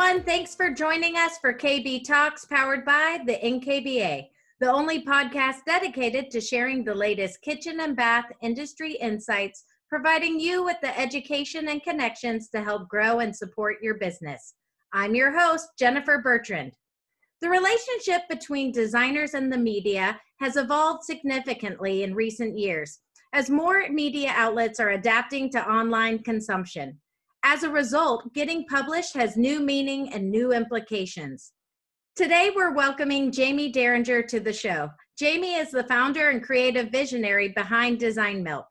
everyone. Thanks for joining us for KB Talks powered by the NKBA, the only podcast dedicated to sharing the latest kitchen and bath industry insights, providing you with the education and connections to help grow and support your business. I'm your host, Jennifer Bertrand. The relationship between designers and the media has evolved significantly in recent years as more media outlets are adapting to online consumption. As a result, getting published has new meaning and new implications. Today, we're welcoming Jaime Derringer to the show. Jaime is the founder and creative visionary behind Design Milk.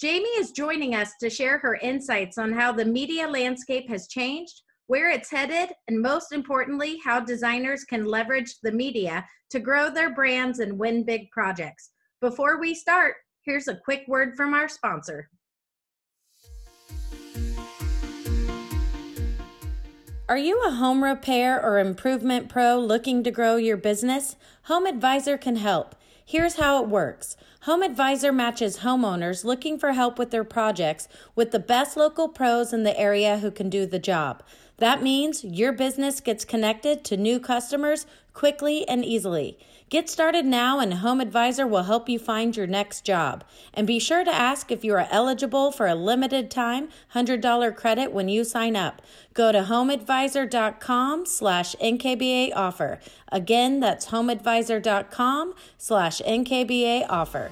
Jaime is joining us to share her insights on how the media landscape has changed, where it's headed, and most importantly, how designers can leverage the media to grow their brands and win big projects. Before we start, here's a quick word from our sponsor. Are you a home repair or improvement pro looking to grow your business? Home Advisor can help. Here's how it works Home Advisor matches homeowners looking for help with their projects with the best local pros in the area who can do the job. That means your business gets connected to new customers quickly and easily. Get started now, and Home Advisor will help you find your next job. And be sure to ask if you are eligible for a limited time $100 credit when you sign up. Go to homeadvisor.com slash NKBA offer. Again, that's homeadvisor.com slash NKBA offer.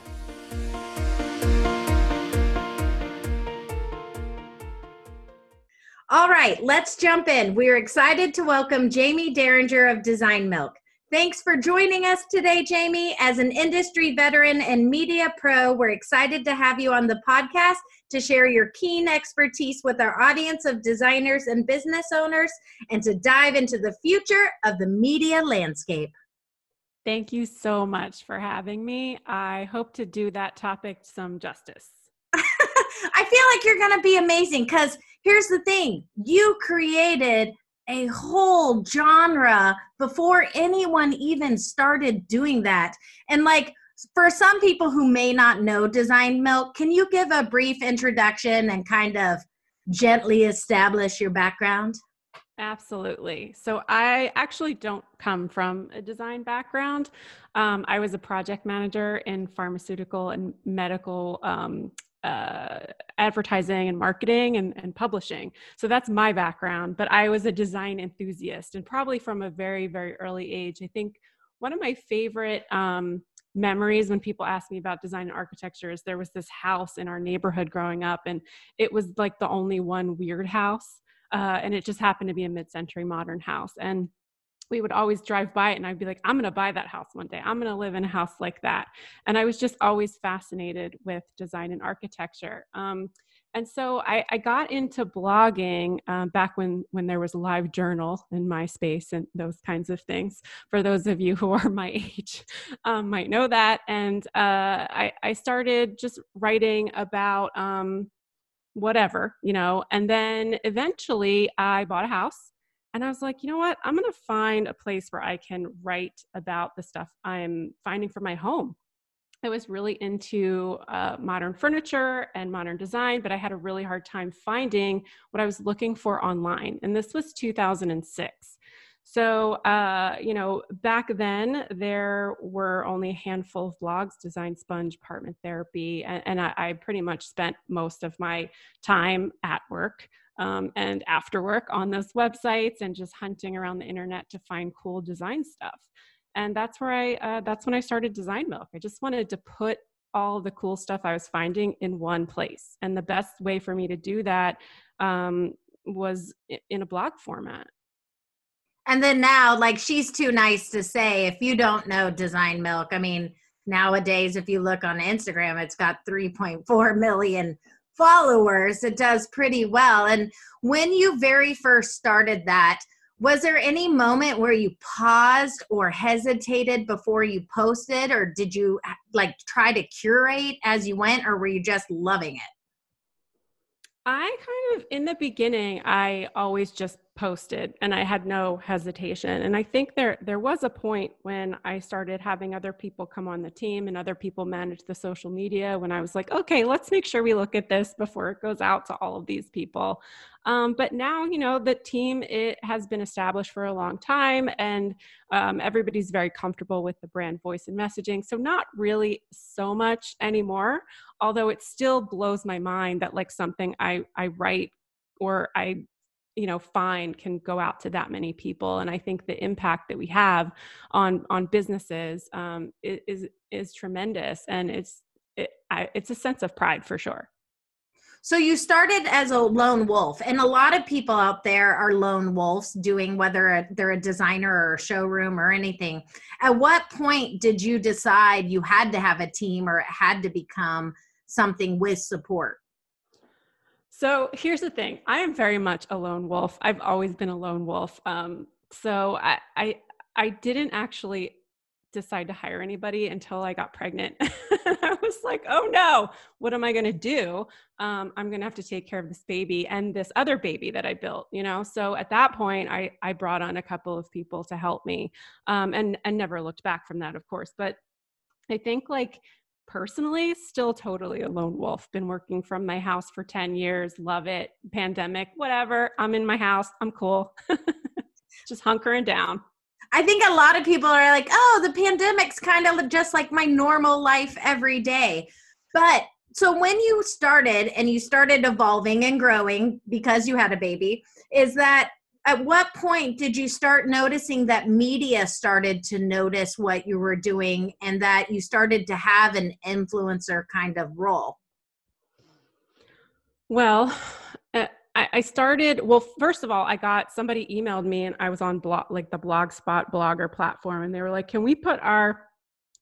All right, let's jump in. We're excited to welcome Jaime Derringer of Design Milk. Thanks for joining us today, Jaime. As an industry veteran and media pro, we're excited to have you on the podcast to share your keen expertise with our audience of designers and business owners and to dive into the future of the media landscape. Thank you so much for having me. I hope to do that topic some justice. I feel like you're going to be amazing because here's the thing you created a whole genre before anyone even started doing that. And like for some people who may not know Design Milk, can you give a brief introduction and kind of gently establish your background? Absolutely. So I actually don't come from a design background. Um, I was a project manager in pharmaceutical and medical um, uh, advertising and marketing and, and publishing. So that's my background. But I was a design enthusiast, and probably from a very, very early age. I think one of my favorite um, memories when people ask me about design and architecture is there was this house in our neighborhood growing up, and it was like the only one weird house. Uh, and it just happened to be a mid-century modern house and we would always drive by it and I'd be like, I'm going to buy that house one day. I'm going to live in a house like that. And I was just always fascinated with design and architecture. Um, and so I, I, got into blogging um, back when when there was live journal in MySpace and those kinds of things. For those of you who are my age, um, might know that. And uh, I, I, started just writing about um, whatever, you know. And then eventually, I bought a house and I was like, you know what? I'm going to find a place where I can write about the stuff I'm finding for my home. I was really into uh, modern furniture and modern design, but I had a really hard time finding what I was looking for online. And this was 2006. So, uh, you know, back then there were only a handful of blogs Design Sponge, Apartment Therapy, and, and I, I, pretty much spent most of my time at work um, and after work on those websites and just hunting around the internet to find cool design stuff. And that's where I, uh, that's when I started Design Milk. I just wanted to put all the cool stuff I was finding in one place. And the best way for me to do that um, was in a blog format. And then now, like, she's too nice to say, if you don't know Design Milk, I mean, nowadays, if you look on Instagram, it's got 3.4 million followers, it does pretty well. And when you very first started that, was there any moment where you paused or hesitated before you posted, or did you uh, like try to curate as you went, or were you just loving it? I kind of, in the beginning, I always just posted and i had no hesitation. And i think there there was a point when i started having other people come on the team and other people manage the social media when i was like okay let's make sure we look at this before it goes out to all of these people. Um, but now you know the team it has been established for a long time and um, everybody's very comfortable with the brand voice and messaging so not really so much anymore although it still blows my mind that like something i i write or I you know find can go out to that many people and i think the impact that we have on on businesses um, is is tremendous and it's it, I, it's a sense of pride for sure. So you started as a lone wolf and a lot of people out there are lone wolves doing whether they're a designer or a showroom or anything. At what point did you decide you had to have a team or it had to become something with support so here's the thing I am very much a lone wolf. I've always been a lone wolf. Um, so I, I, I didn't actually decide to hire anybody until I got pregnant. I was like, oh no, what am I going to do? Um, I'm going to have to take care of this baby and this other baby that I built, you know? So at that point, I, I brought on a couple of people to help me um, and, and never looked back from that, of course. But I think like personally still totally a lone wolf been working from my house for 10 years love it pandemic whatever i'm in my house i'm cool. Just hunkering down. I think a lot of people are like oh the pandemic's kind of just like my normal life every day. But so when you started and you started evolving and growing because you had a baby is that at what point did you start noticing that media started to notice what you were doing and that you started to have an influencer kind of role? Well, uh, I started, well, first of all, I got somebody emailed me and I was on blog, like the Blogspot blogger platform, and they were like, Can we put our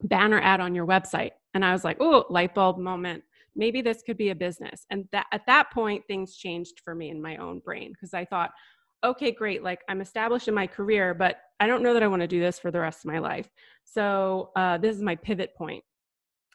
banner ad on your website? And I was like, Oh, light bulb moment. Maybe this could be a business. And that at that point, things changed for me in my own brain because I thought, okay, great, like I'm established in my career, but I don't know that I want to do this for the rest of my life. So uh, this is my pivot point.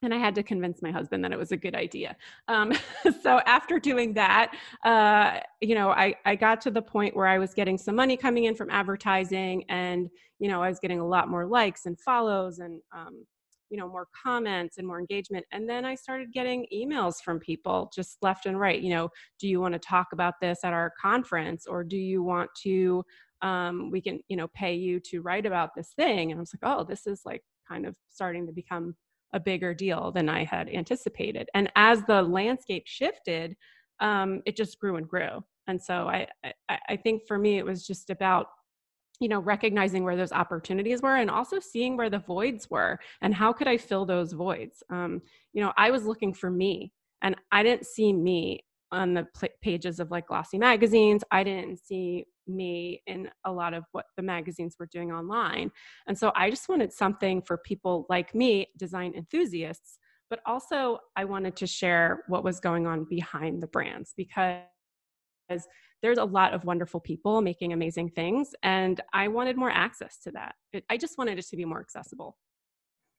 And I had to convince my husband that it was a good idea. Um, so after doing that, uh, you know, I, I got to the point where I was getting some money coming in from advertising, and you know, I was getting a lot more likes and follows, and um, you know more comments and more engagement and then i started getting emails from people just left and right you know do you want to talk about this at our conference or do you want to um, we can you know pay you to write about this thing? And i was like oh this is like kind of starting to become a bigger deal than i had anticipated. And as the landscape shifted um, it just grew and grew. And so I, I i think for me it was just about you know recognizing where those opportunities were and also seeing where the voids were and how could i fill those voids? Um, you know i was looking for me and i didn't see me on the pl- pages of like glossy magazines. I didn't see me in a lot of what the magazines were doing online. And so i just wanted something for people like me design enthusiasts but also i wanted to share what was going on behind the brands because there's a lot of wonderful people making amazing things and i wanted more access to that. It, i just wanted it to be more accessible.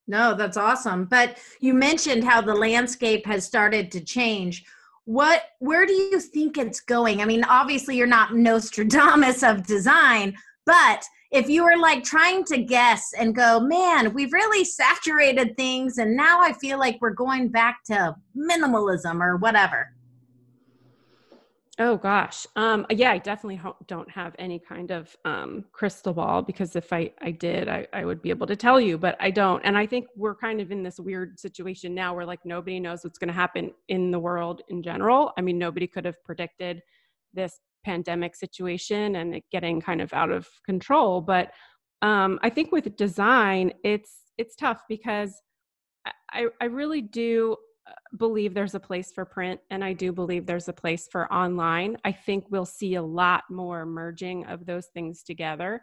No that's awesome. But you mentioned how the landscape has started to change. What where do you think it's going? I mean obviously you're not nostradamus of design but if you were like trying to guess and go man we've really saturated things and now i feel like we're going back to minimalism or whatever Oh gosh. Um, yeah, I definitely don't have any kind of um, crystal ball because if I, I did, I, I would be able to tell you, but I don't. And I think we're kind of in this weird situation now where like nobody knows what's going to happen in the world in general. I mean, nobody could have predicted this pandemic situation and it getting kind of out of control. But um, I think with design, it's it's tough because I, I really do believe there's a place for print and I do believe there's a place for online. I think we'll see a lot more merging of those things together.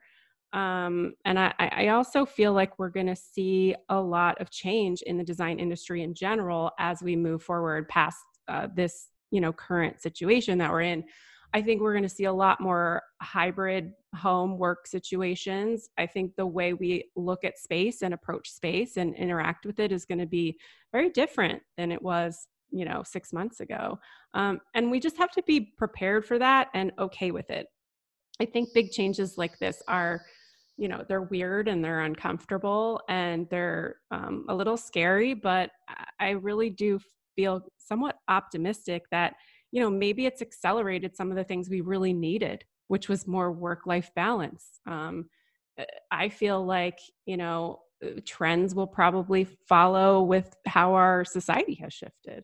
Um, and I, I also feel like we're going to see a lot of change in the design industry in general as we move forward past uh, this, you know, current situation that we're in. I think we're going to see a lot more hybrid home work situations. I think the way we look at space and approach space and interact with it is going to be very different than it was, you know, six months ago. Um, and we just have to be prepared for that and okay with it. I think big changes like this are, you know, they're weird and they're uncomfortable and they're um, a little scary, but I really do feel somewhat optimistic that, you know, maybe it's accelerated some of the things we really needed, which was more work life balance. Um, uh, I feel like, you know, uh, trends will probably follow with how our society has shifted.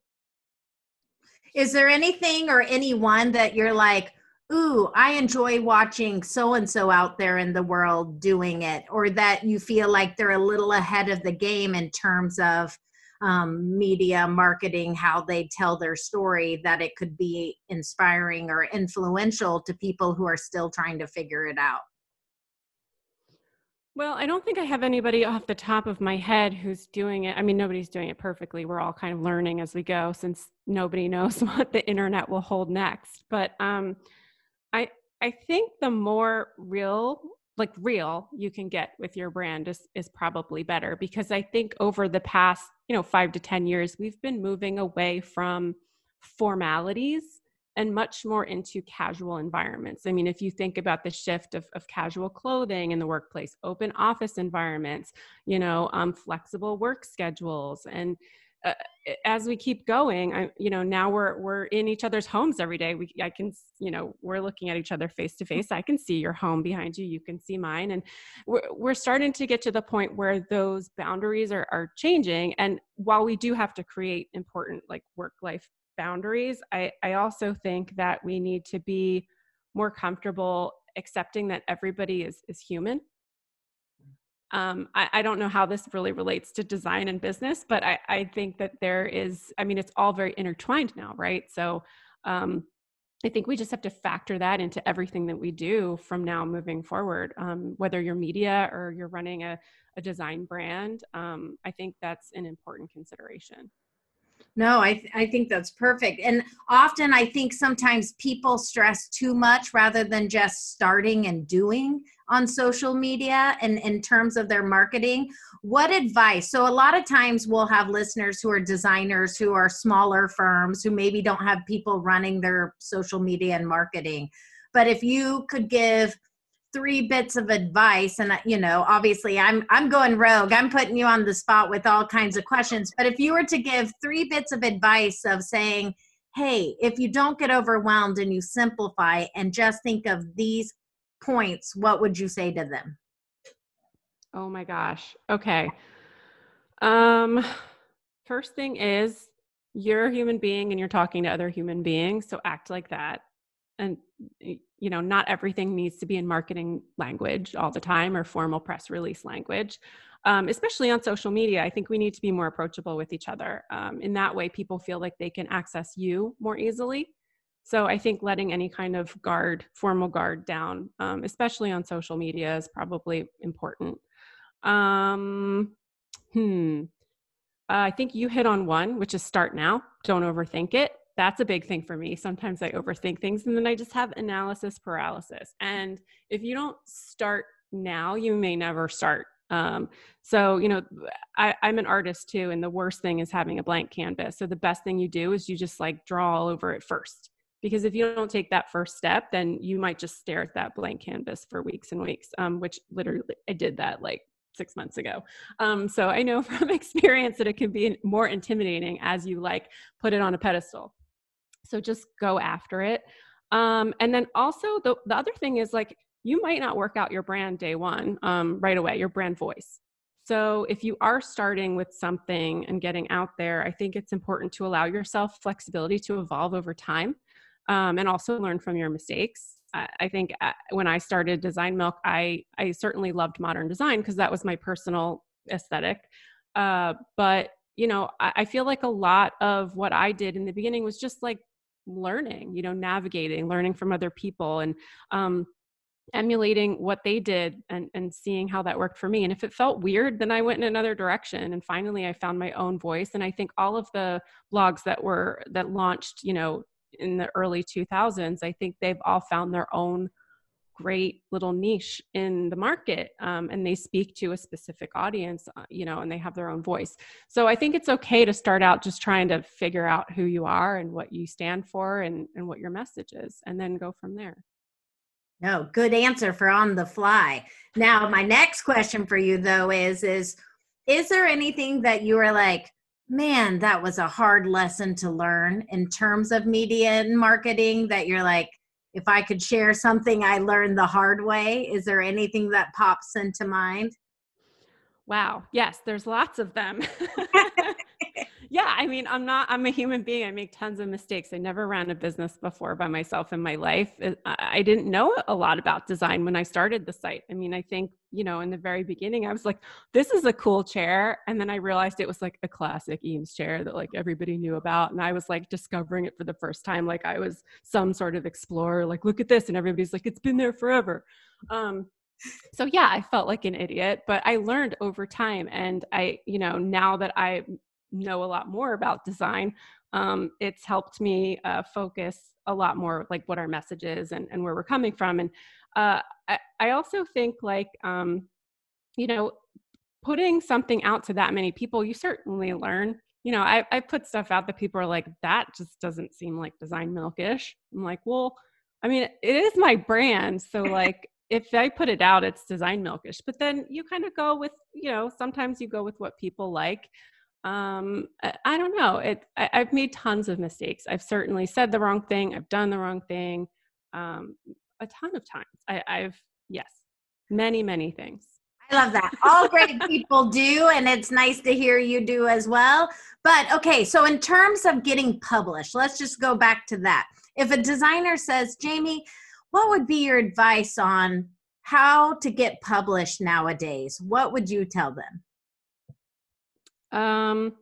Is there anything or anyone that you're like, ooh, I enjoy watching so and so out there in the world doing it, or that you feel like they're a little ahead of the game in terms of um, media marketing, how they tell their story, that it could be inspiring or influential to people who are still trying to figure it out? Well, I don't think I have anybody off the top of my head who's doing it. I mean, nobody's doing it perfectly. We're all kind of learning as we go since nobody knows what the internet will hold next. But um, I I think the more real like real you can get with your brand is is probably better because I think over the past, you know, 5 to 10 years we've been moving away from formalities and much more into casual environments. I mean, if you think about the shift of, of casual clothing in the workplace, open office environments, you know, um, flexible work schedules, and uh, as we keep going, I, you know, now we're we're in each other's homes every day. We, I can, you know, we're looking at each other face to face. I can see your home behind you. You can see mine, and we're we're starting to get to the point where those boundaries are are changing. And while we do have to create important like work life boundaries, I I also think that we need to be more comfortable accepting that everybody is is human um, I, I, don't know how this really relates to design and business, but I, I, think that there is, I mean, it's all very intertwined now, right? So um, I think we just have to factor that into everything that we do from now moving forward, um, whether you're media or you're running a, a design brand. Um, I think that's an important consideration. No, I, th- I think that's perfect. And often I think sometimes people stress too much rather than just starting and doing on social media and in terms of their marketing. What advice? So, a lot of times we'll have listeners who are designers who are smaller firms who maybe don't have people running their social media and marketing. But if you could give three bits of advice and you know obviously i'm i'm going rogue. I'm putting you on the spot with all kinds of questions. But if you were to give three bits of advice of saying hey if you don't get overwhelmed and you simplify and just think of these points what would you say to them? Oh my gosh. Okay. Um first thing is you're a human being and you're talking to other human beings so act like that. And you know not everything needs to be in marketing language all the time or formal press release language. Um, especially on social media i think we need to be more approachable with each other. Um, in that way people feel like they can access you more easily. So i think letting any kind of guard formal guard down um, especially on social media is probably important. Um, hmm. Uh, i think you hit on one which is start now. Don't overthink it that's a big thing for me. Sometimes I overthink things and then I just have analysis paralysis. And if you don't start now, you may never start. Um, so, you know, I, I'm an artist too, and the worst thing is having a blank canvas. So, the best thing you do is you just like draw all over it first. Because if you don't take that first step, then you might just stare at that blank canvas for weeks and weeks, um, which literally I did that like six months ago. Um, so I know from experience that it can be more intimidating as you like put it on a pedestal. So just go after it. Um, and then also the, the other thing is like you might not work out your brand day one um, right away, your brand voice. So if you are starting with something and getting out there, I think it's important to allow yourself flexibility to evolve over time um, and also learn from your mistakes. I think uh, when I started Design Milk, I I certainly loved modern design because that was my personal aesthetic. Uh, but you know, I, I, feel like a lot of what I did in the beginning was just like learning you know navigating learning from other people and um, emulating what they did and, and seeing how that worked for me. And if it felt weird then i went in another direction and finally i found my own voice. And i think all of the blogs that were that launched you know in the early 2000s i think they've all found their own great little niche in the market um, and they speak to a specific audience uh, you know and they have their own voice so i think it's okay to start out just trying to figure out who you are and what you stand for and, and what your message is and then go from there No, good answer for on the fly. Now, my next question for you though is is is there anything that you are like, man, that was a hard lesson to learn in terms of media and marketing that you're like, if I could share something I learned the hard way, is there anything that pops into mind? Wow. Yes, there's lots of them. yeah, I mean, I'm not, I'm a human being. I make tons of mistakes. I never ran a business before by myself in my life. I didn't know a lot about design when I started the site. I mean, I think, you know, in the very beginning, I was like, this is a cool chair. And then I realized it was like a classic Eames chair that like everybody knew about. And I was like discovering it for the first time. Like I was some sort of explorer, like, look at this. And everybody's like, it's been there forever. Um, so yeah i felt like an idiot but i learned over time and i you know now that i know a lot more about design, um, it's helped me uh, focus a lot more like what our message is and, and where we're coming from. And uh, I, I, also think like, um, you know, putting something out to that many people, you certainly learn. You know, I, I put stuff out that people are like, that just doesn't seem like design milkish. I'm like, well, I mean, it is my brand. So like, if I put it out, it's design milkish. But then you kind of go with, you know, sometimes you go with what people like um, I, I, don't know. It, I, have made tons of mistakes. I've certainly said the wrong thing. I've done the wrong thing um, a ton of times. I, I've, yes, many, many things. I love that. All great people do, and it's nice to hear you do as well. But okay, so in terms of getting published, let's just go back to that. If a designer says, Jaime, what would be your advice on how to get published nowadays? What would you tell them? Um,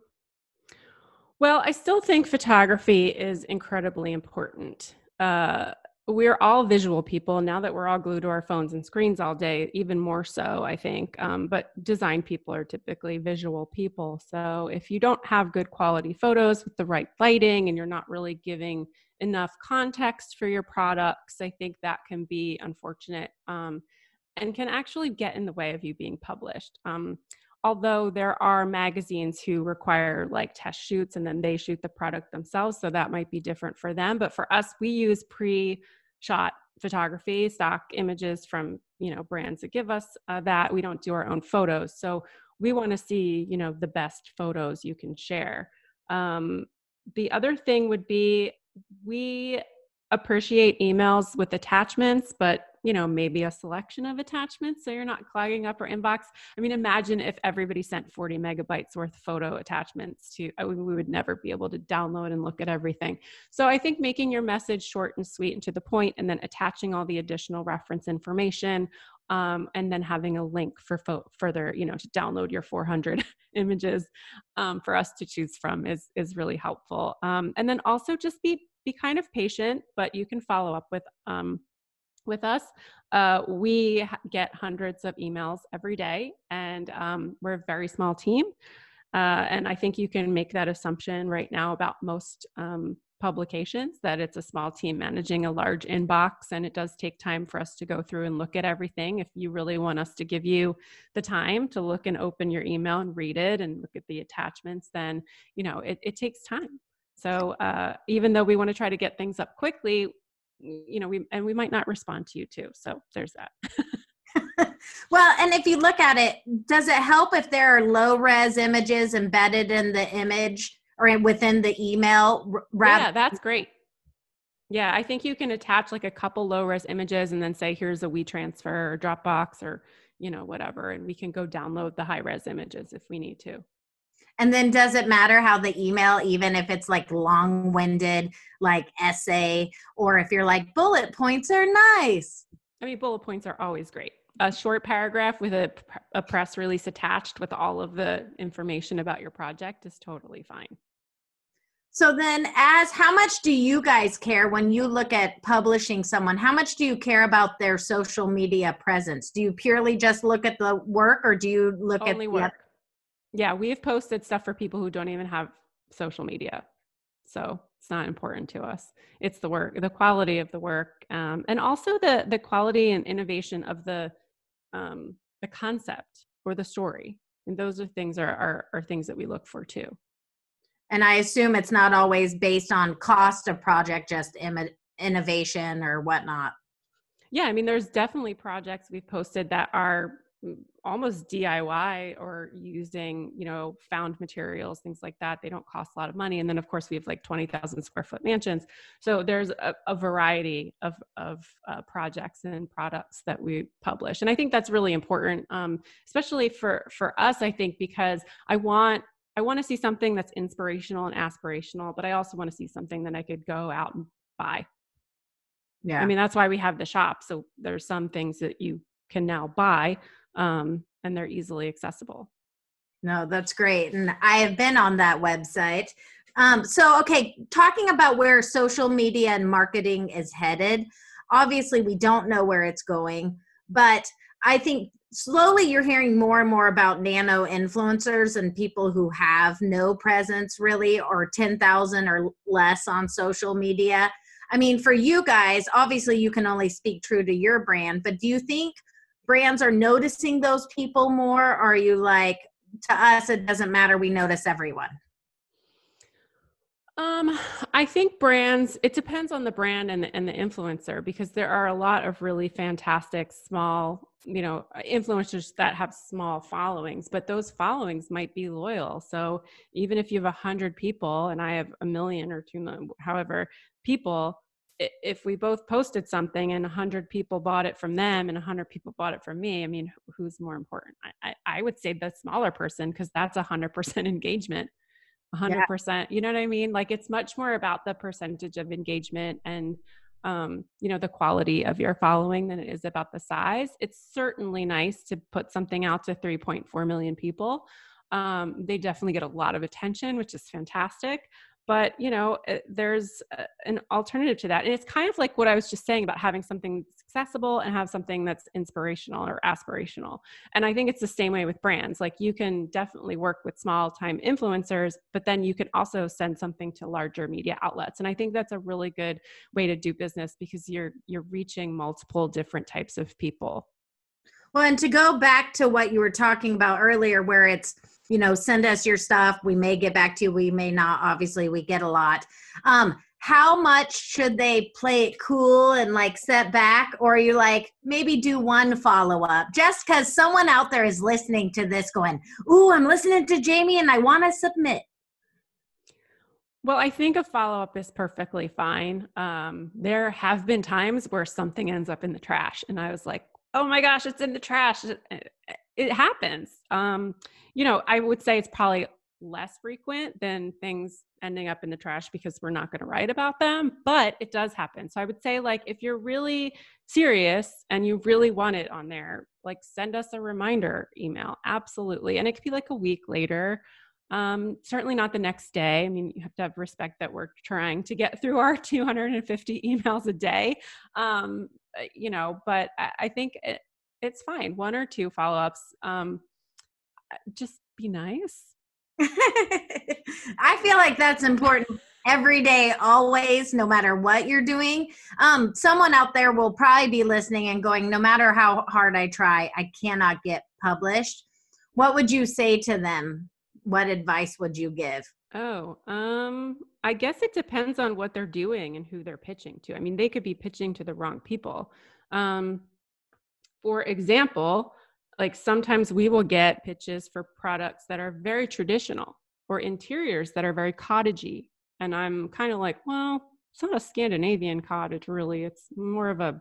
well, I still think photography is incredibly important. Uh, we're all visual people now that we're all glued to our phones and screens all day, even more so, I think. Um, but design people are typically visual people. So if you don't have good quality photos with the right lighting and you're not really giving enough context for your products, I think that can be unfortunate um, and can actually get in the way of you being published. Um, although there are magazines who require like test shoots and then they shoot the product themselves so that might be different for them but for us we use pre-shot photography stock images from you know brands that give us uh, that. We don't do our own photos so we want to see you know the best photos you can share. Um, the other thing would be we appreciate emails with attachments but you know, maybe a selection of attachments so you're not clogging up our inbox. I mean, imagine if everybody sent 40 megabytes worth photo attachments to, we would never be able to download and look at everything. So I think making your message short and sweet and to the point, and then attaching all the additional reference information um, and then having a link for fo- further, you know, to download your 400 images um, for us to choose from is is really helpful. Um, and then also just be be kind of patient, but you can follow up with um, with us. Uh, we get hundreds of emails every day, and um, we're a very small team. Uh, and I think you can make that assumption right now about most um, publications that it's a small team managing a large inbox, and it does take time for us to go through and look at everything. If you really want us to give you the time to look and open your email and read it and look at the attachments, then you know it, it takes time. So uh, even though we want to try to get things up quickly, you know we and we might not respond to you too so there's that. Well and if you look at it does it help if there are low res images embedded in the image or within the email rather- yeah that's great. Yeah i think you can attach like a couple low res images and then say here's a WeTransfer or dropbox or you know whatever and we can go download the high res images if we need to and then does it matter how the email, even if it's like long winded, like essay, or if you're like bullet points are nice? I mean, bullet points are always great. A short paragraph with a, a press release attached with all of the information about your project is totally fine. So then as how much do you guys care when you look at publishing someone? How much do you care about their social media presence? Do you purely just look at the work or do you look Only at work. Yeah, we've posted stuff for people who don't even have social media. So it's not important to us. It's the work, the quality of the work, um, and also the the quality and innovation of the um, the concept or the story. And those are things are, are are things that we look for too. And I assume it's not always based on cost of project, just Im- innovation or whatnot. yeah, I mean, there's definitely projects we've posted that are almost DIY or using, you know, found materials, things like that. They don't cost a lot of money. And then of course we have like 20,000 square foot mansions. So there's a, a variety of, of uh, projects and products that we publish. And I think that's really important, um, especially for, for us, I think, because I want, I want to see something that's inspirational and aspirational, but I also want to see something that I could go out and buy. Yeah. I mean, that's why we have the shop. So there's some things that you can now buy um, and they're easily accessible. No, that's great. And I have been on that website. Um, so, okay, talking about where social media and marketing is headed, obviously we don't know where it's going, but I think slowly you're hearing more and more about nano influencers and people who have no presence really or 10,000 or less on social media. I mean, for you guys, obviously you can only speak true to your brand, but do you think brands are noticing those people more or are you like to us it doesn't matter we notice everyone um, I think brands, it depends on the brand and the, and the influencer because there are a lot of really fantastic small, you know, influencers that have small followings, but those followings might be loyal. So even if you have a hundred people and I have a million or two, however, people, if we both posted something and 100 people bought it from them and 100 people bought it from me i mean who's more important? I, I, I would say the smaller person because that's 100% engagement. 100% yeah. you know what i mean? Like it's much more about the percentage of engagement and um, you know the quality of your following than it is about the size. It's certainly nice to put something out to 3.4 million people. Um, they definitely get a lot of attention which is fantastic but you know eh, there's an alternative to that and it's kind of like what i was just saying about having something accessible and have something that's inspirational or aspirational and i think it's the same way with brands like you can definitely work with small time influencers but then you can also send something to larger media outlets and i think that's a really good way to do business because you're you're reaching multiple different types of people. Well and to go back to what you were talking about earlier where it's you know send us your stuff. We may get back to you. We may not. Obviously we get a lot. Um how much should they play it cool and like set back? Or you like maybe do one follow up just because someone out there is listening to this going ooh i'm listening to jaime and i want to submit. Well, I think a follow up is perfectly fine. Um, there have been times where something ends up in the trash, and I was like, oh my gosh, it's in the trash it happens. Um, you know, I would say it's probably less frequent than things ending up in the trash because we're not going to write about them, but it does happen. So I would say, like, if you're really serious and you really want it on there, like, send us a reminder email. Absolutely. And it could be like a week later. Um, certainly not the next day. I mean, you have to have respect that we're trying to get through our 250 emails a day. Um, uh, you know, but I, I think it, it's fine. One or two follow ups. Um, just be nice. I feel like that's important every day, always, no matter what you're doing. Um, someone out there will probably be listening and going, no matter how hard I try, I cannot get published. What would you say to them? What advice would you give? Oh, um, I guess it depends on what they're doing and who they're pitching to. I mean, they could be pitching to the wrong people. Um, for example, like sometimes we will get pitches for products that are very traditional or interiors that are very cottagey. And I'm kind of like, well, it's not a Scandinavian cottage, really. It's more of a,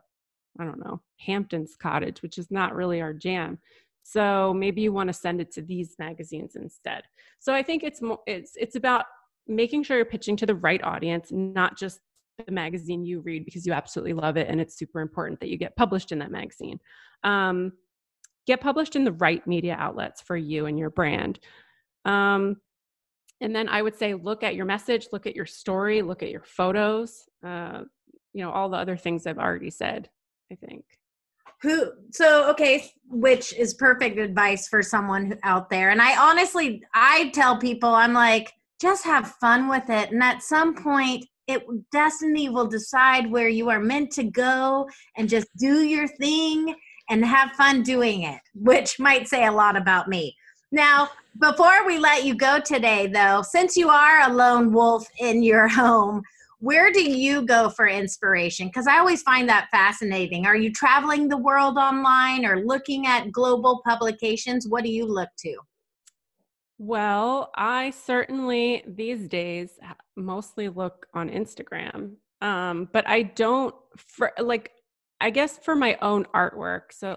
I don't know, Hamptons cottage, which is not really our jam. So maybe you want to send it to these magazines instead. So I think it's more, it's it's about making sure you're pitching to the right audience, not just the magazine you read because you absolutely love it and it's super important that you get published in that magazine. Um, get published in the right media outlets for you and your brand. Um, and then I would say look at your message, look at your story, look at your photos, uh, you know, all the other things I've already said, I think. Who, so, okay, which is perfect advice for someone out there. And I honestly, I tell people, I'm like, just have fun with it. And at some point, it destiny will decide where you are meant to go and just do your thing and have fun doing it which might say a lot about me now before we let you go today though since you are a lone wolf in your home where do you go for inspiration? Because I always find that fascinating. Are you traveling the world online or looking at global publications? What do you look to? Well, I certainly these days mostly look on Instagram. Um, but I don't for like I guess for my own artwork. So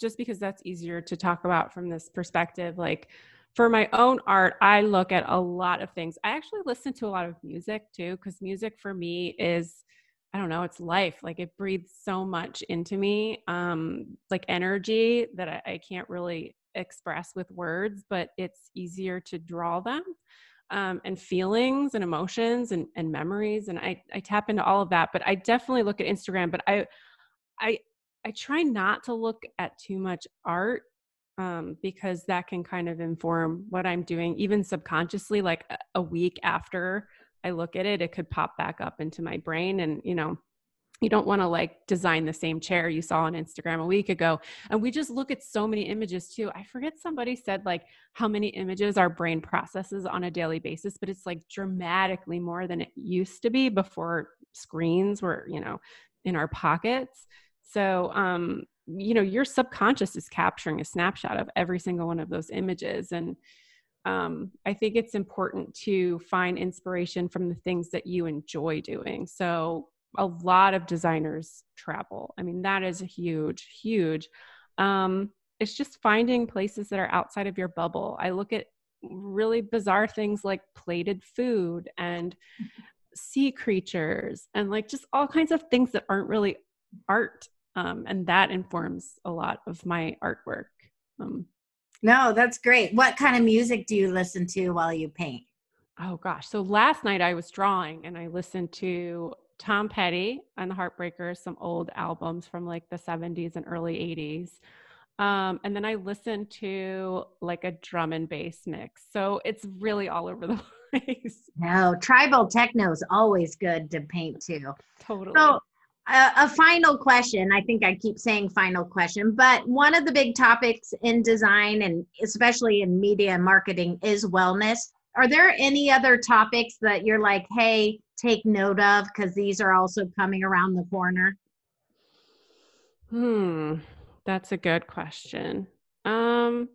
just because that's easier to talk about from this perspective, like for my own art, I look at a lot of things. I actually listen to a lot of music too, because music for me is, I don't know, it's life. Like it breathes so much into me, um, like energy that I, I can't really express with words, but it's easier to draw them. Um, and feelings and emotions and, and memories and I, I tap into all of that but i definitely look at instagram but i i i try not to look at too much art um, because that can kind of inform what I'm doing, even subconsciously. Like a week after I look at it, it could pop back up into my brain. And, you know, you don't want to like design the same chair you saw on Instagram a week ago. And we just look at so many images too. I forget somebody said like how many images our brain processes on a daily basis, but it's like dramatically more than it used to be before screens were, you know, in our pockets. So, um, you know your subconscious is capturing a snapshot of every single one of those images and um, i think it's important to find inspiration from the things that you enjoy doing so a lot of designers travel. I mean that is a huge huge um, it's just finding places that are outside of your bubble. I look at really bizarre things like plated food and sea creatures and like just all kinds of things that aren't really art um, and that informs a lot of my artwork um, no that's great. What kind of music do you listen to while you paint? Oh gosh. So last night i was drawing and i listened to tom petty and the heartbreakers some old albums from like the 70s and early 80s um, and then i listened to like a drum and bass mix. So it's really all over the place. No tribal techno is always good to paint too. Totally. so a, final question. I think I keep saying final question, but one of the big topics in design and especially in media and marketing is wellness. Are there any other topics that you're like, hey, take note of because these are also coming around the corner? Hmm, that's a good question. Um,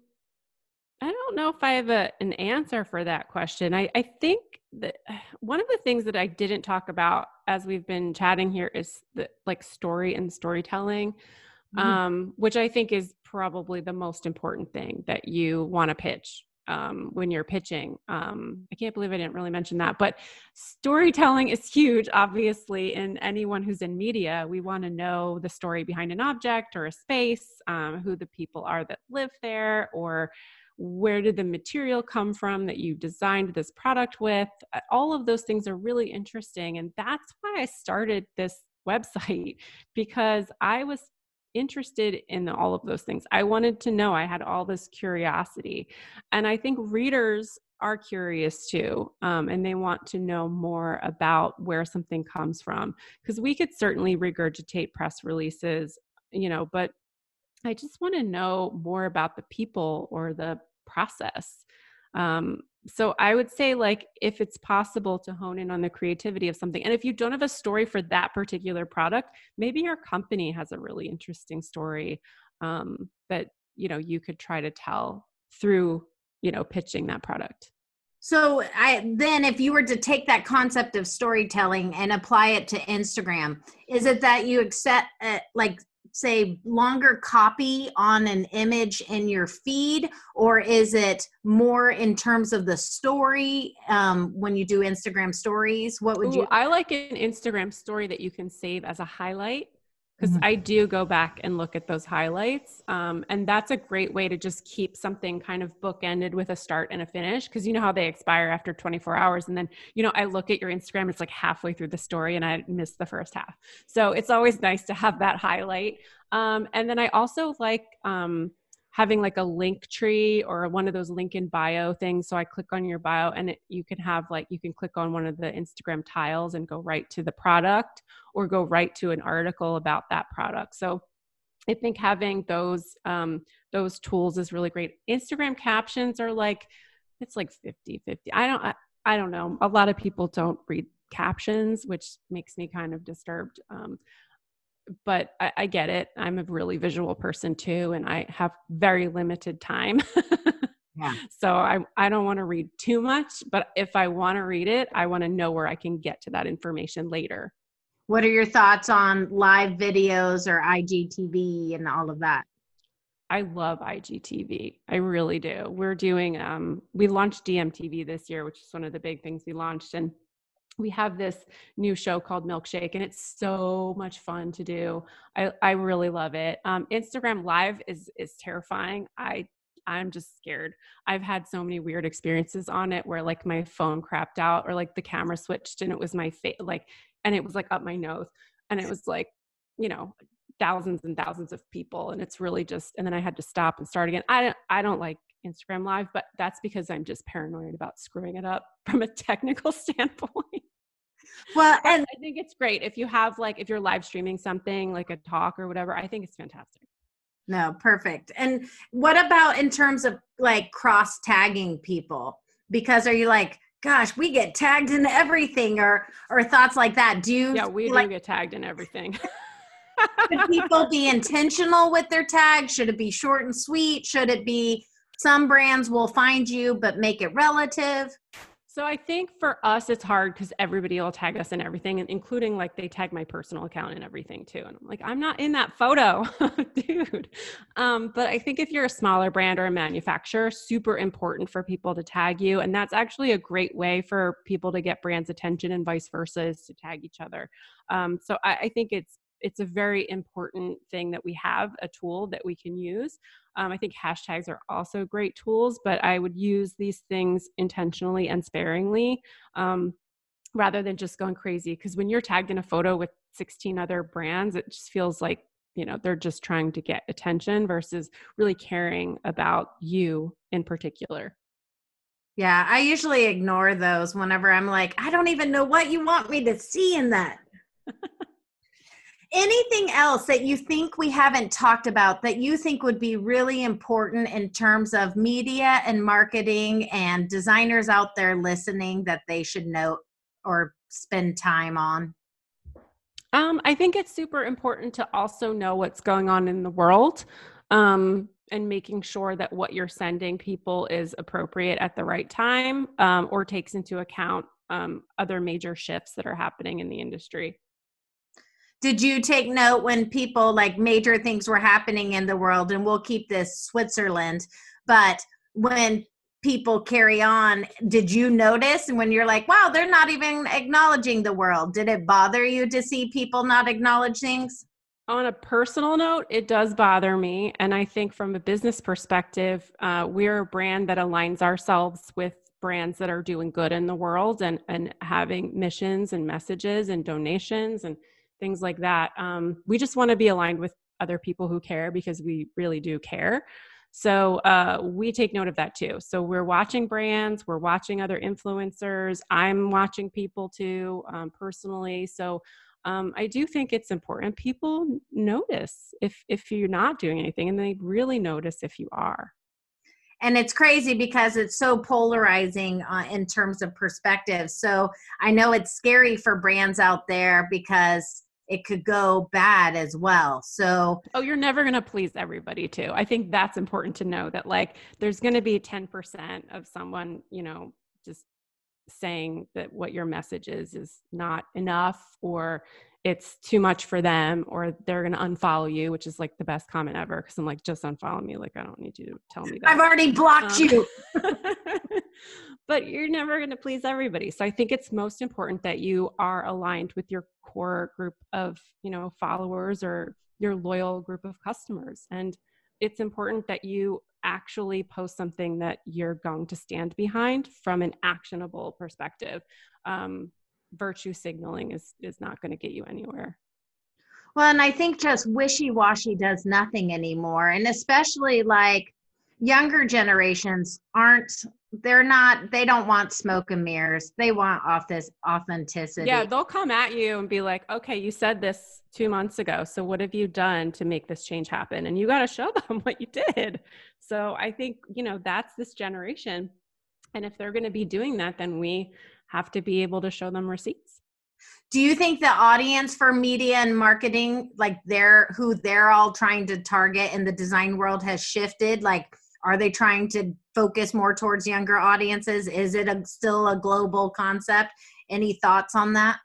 I don't know if I have a, an answer for that question. I, I think that one of the things that I didn't talk about as we've been chatting here is the like story and storytelling, mm-hmm. um, which I think is probably the most important thing that you want to pitch um, when you're pitching. Um, I can't believe I didn't really mention that, but storytelling is huge, obviously, in anyone who's in media. We want to know the story behind an object or a space, um, who the people are that live there, or where did the material come from that you designed this product with uh, all of those things are really interesting and that's why i started this website because i was interested in all of those things i wanted to know i had all this curiosity and i think readers are curious too um, and they want to know more about where something comes from because we could certainly regurgitate press releases you know but I just want to know more about the people or the process. Um, so I would say, like, if it's possible to hone in on the creativity of something, and if you don't have a story for that particular product, maybe your company has a really interesting story um, that you know you could try to tell through you know pitching that product. So I then if you were to take that concept of storytelling and apply it to Instagram, is it that you accept uh, like say longer copy on an image in your feed? Or is it more in terms of the story um, when you do instagram stories? What would Ooh, you i like an instagram story that you can save as a highlight because mm-hmm. I do go back and look at those highlights. Um, and that's a great way to just keep something kind of bookended with a start and a finish because you know how they expire after 24 hours. And then, you know, I look at your Instagram, it's like halfway through the story and I missed the first half. So it's always nice to have that highlight. Um, and then I also like, um, having like a link tree or one of those link in bio things. So I click on your bio and it, you can have like, you can click on one of the Instagram tiles and go right to the product or go right to an article about that product. So I think having those, um, those tools is really great. Instagram captions are like, it's like 50, 50. I don't, I, I don't know. A lot of people don't read captions, which makes me kind of disturbed. Um, but I, I, get it. I'm a really visual person too, and I have very limited time. yeah. So I I don't want to read too much, but if I want to read it, I want to know where I can get to that information later. What are your thoughts on live videos or IGTV and all of that? I love IGTV. I really do. We're doing um we launched DMTV this year, which is one of the big things we launched and we have this new show called Milkshake, and it's so much fun to do. I, I really love it. Um, Instagram Live is is terrifying. I I'm just scared. I've had so many weird experiences on it where like my phone crapped out or like the camera switched and it was my face like and it was like up my nose and it was like you know thousands and thousands of people and it's really just and then I had to stop and start again. I don't I don't like Instagram live, but that's because I'm just paranoid about screwing it up from a technical standpoint. Well, and I think it's great if you have like if you're live streaming something like a talk or whatever, I think it's fantastic. No, perfect. And what about in terms of like cross tagging people? Because are you like, gosh, we get tagged in everything or or thoughts like that? Do you Yeah, we like, do get tagged in everything. should people be intentional with their tag? Should it be short and sweet? Should it be some brands will find you but make it relative? So I think for us, it's hard because everybody will tag us in everything, including like they tag my personal account and everything too. And I'm like, I'm not in that photo, dude. Um, but I think if you're a smaller brand or a manufacturer, super important for people to tag you. And that's actually a great way for people to get brands' attention and vice versa is to tag each other. Um, so I, I think it's it's a very important thing that we have a tool that we can use. Um, I think hashtags are also great tools, but I would use these things intentionally and sparingly um, rather than just going crazy. Because when you're tagged in a photo with 16 other brands, it just feels like you know they're just trying to get attention versus really caring about you in particular. Yeah, I usually ignore those whenever I'm like, I don't even know what you want me to see in that. anything else that you think we haven't talked about that you think would be really important in terms of media and marketing and designers out there listening that they should know or spend time on? Um, I think it's super important to also know what's going on in the world um, and making sure that what you're sending people is appropriate at the right time um, or takes into account um, other major shifts that are happening in the industry did you take note when people like major things were happening in the world and we'll keep this switzerland but when people carry on did you notice And when you're like wow they're not even acknowledging the world did it bother you to see people not acknowledge things? On a personal note it does bother me and i think from a business perspective uh, we're a brand that aligns ourselves with brands that are doing good in the world and and having missions and messages and donations and things like that. Um, we just want to be aligned with other people who care because we really do care. So uh, we take note of that too. So we're watching brands, we're watching other influencers. I'm watching people too um, personally. So um, I do think it's important. People notice if if you're not doing anything, and they really notice if you are. And it's crazy because it's so polarizing uh, in terms of perspective. So I know it's scary for brands out there because it could go bad as well. So, oh, you're never going to please everybody, too. I think that's important to know that, like, there's going to be 10% of someone, you know, just saying that what your message is is not enough or it's too much for them or they're going to unfollow you which is like the best comment ever because i'm like just unfollow me like i don't need you to tell me that. I've already blocked um, you. but you're never going to please everybody. So i think it's most important that you are aligned with your core group of you know followers or your loyal group of customers. And it's important that you actually post something that you're going to stand behind from an actionable perspective. Um, virtue signaling is is not going to get you anywhere. Well and i think just wishy-washy does nothing anymore and especially like younger generations aren't they're not they don't want smoke and mirrors. They want off this authenticity. Yeah they'll come at you and be like okay you said this two months ago so what have you done to make this change happen? And you got to show them what you did. So i think you know that's this generation and if they're going to be doing that then we have to be able to show them receipts Do you think the audience for media and marketing, like they're who they're all trying to target in the design world, has shifted? Like, are they trying to focus more towards younger audiences? Is it a, still a global concept? Any thoughts on that?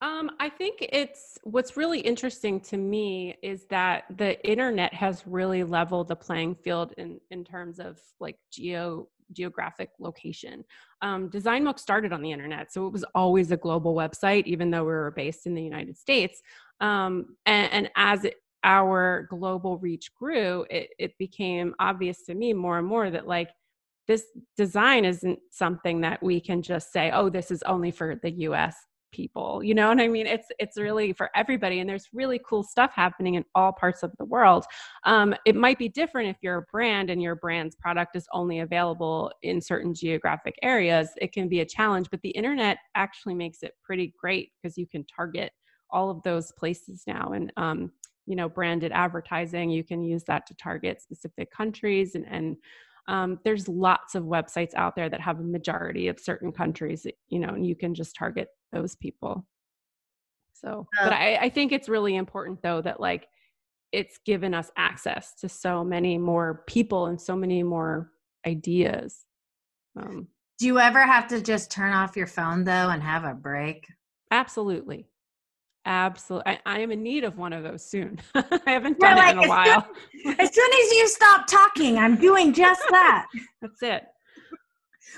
Um, I think it's what's really interesting to me is that the internet has really leveled the playing field in in terms of like geo geographic location. Um, Design Milk started on the internet, so it was always a global website, even though we were based in the United States. Um, and, and, as it, our global reach grew, it, it became obvious to me more and more that like this design isn't something that we can just say, oh, this is only for the US people you know what i mean? It's it's really for everybody and there's really cool stuff happening in all parts of the world. Um, it might be different if you're a brand and your brand's product is only available in certain geographic areas it can be a challenge but the internet actually makes it pretty great because you can target all of those places now and um, you know branded advertising you can use that to target specific countries and, and um, there's lots of websites out there that have a majority of certain countries you know and you can just target those people. So but I, I think it's really important though that like it's given us access to so many more people and so many more ideas. Um, do you ever have to just turn off your phone though and have a break? Absolutely Absolutely. I, I, am in need of one of those soon. I haven't done You're it like, in a while. Soon, as soon as you stop talking, I'm doing just that. That's it.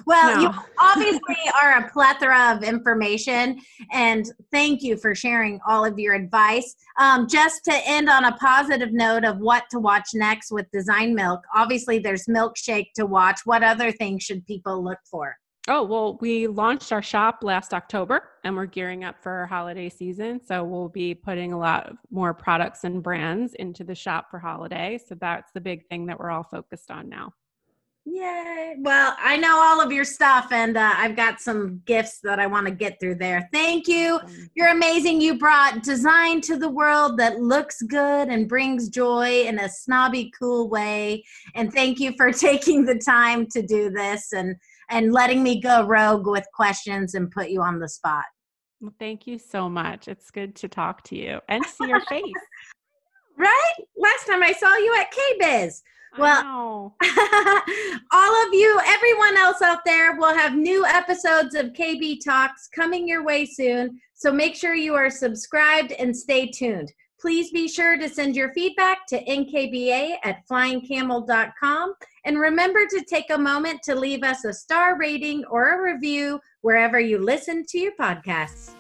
Well, no. you obviously are a plethora of information, and thank you for sharing all of your advice. Um, just to end on a positive note of what to watch next with Design Milk, obviously there's Milkshake to watch. What other things should people look for? Oh, well, we launched our shop last October and we're gearing up for our holiday season. So we'll be putting a lot more products and brands into the shop for holiday. So that's the big thing that we're all focused on now. Yay. Well, I know all of your stuff and uh, I've got some gifts that I want to get through there. Thank you. You're amazing. You brought design to the world that looks good and brings joy in a snobby, cool way. And thank you for taking the time to do this and and letting me go rogue with questions and put you on the spot. Well, thank you so much. It's good to talk to you and see your face. right? Last time I saw you at KBIS. Well, all of you, everyone else out there, will have new episodes of KB Talks coming your way soon. So make sure you are subscribed and stay tuned. Please be sure to send your feedback to nkba at flyingcamel.com. And remember to take a moment to leave us a star rating or a review wherever you listen to your podcasts.